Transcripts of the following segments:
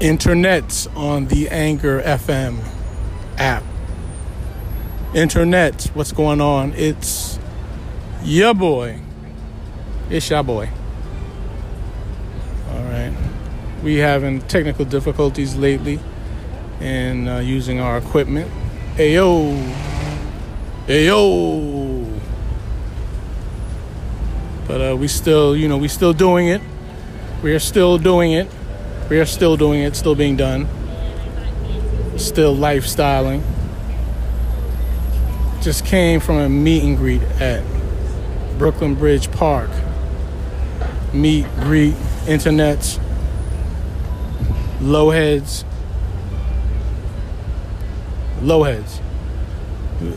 Internets on the Anchor FM app. Internet, what's going on? It's your boy. It's your boy. All right. We having technical difficulties lately in uh, using our equipment. Ayo. Ayo. But uh, we still, you know, we still doing it. We are still doing it. We are still doing it, still being done. Still lifestyling. Just came from a meet and greet at Brooklyn Bridge Park. Meet, greet, internets, low heads. Low heads.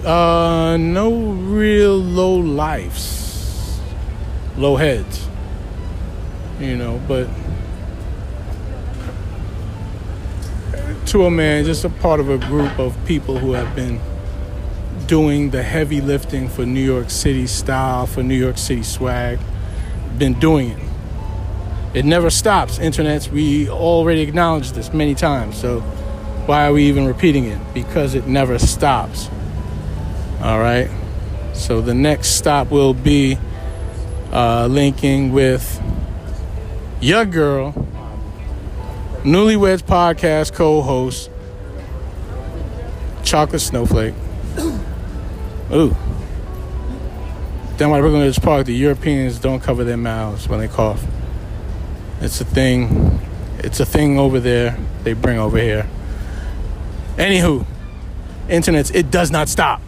Uh, no real low lives. Low heads. You know, but to a man, just a part of a group of people who have been doing the heavy lifting for New York City style, for New York City swag, been doing it. It never stops. Internets, we already acknowledged this many times. So why are we even repeating it? Because it never stops. All right. So the next stop will be uh, linking with your girl, Newlyweds Podcast co host, Chocolate Snowflake. Ooh. Down by Brooklyn Bridge Park, the Europeans don't cover their mouths when they cough. It's a thing. It's a thing over there. They bring over here. Anywho, internets, it does not stop.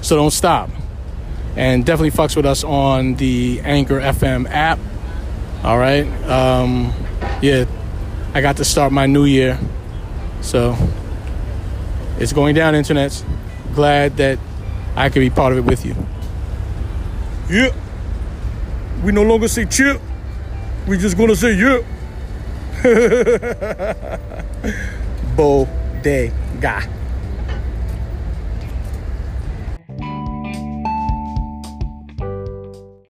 So don't stop. And definitely fucks with us on the Anchor FM app. All right. Um, yeah, I got to start my new year. So it's going down, internets. Glad that I could be part of it with you. Yeah. We no longer say chip. We just gonna say yeah. Bodega.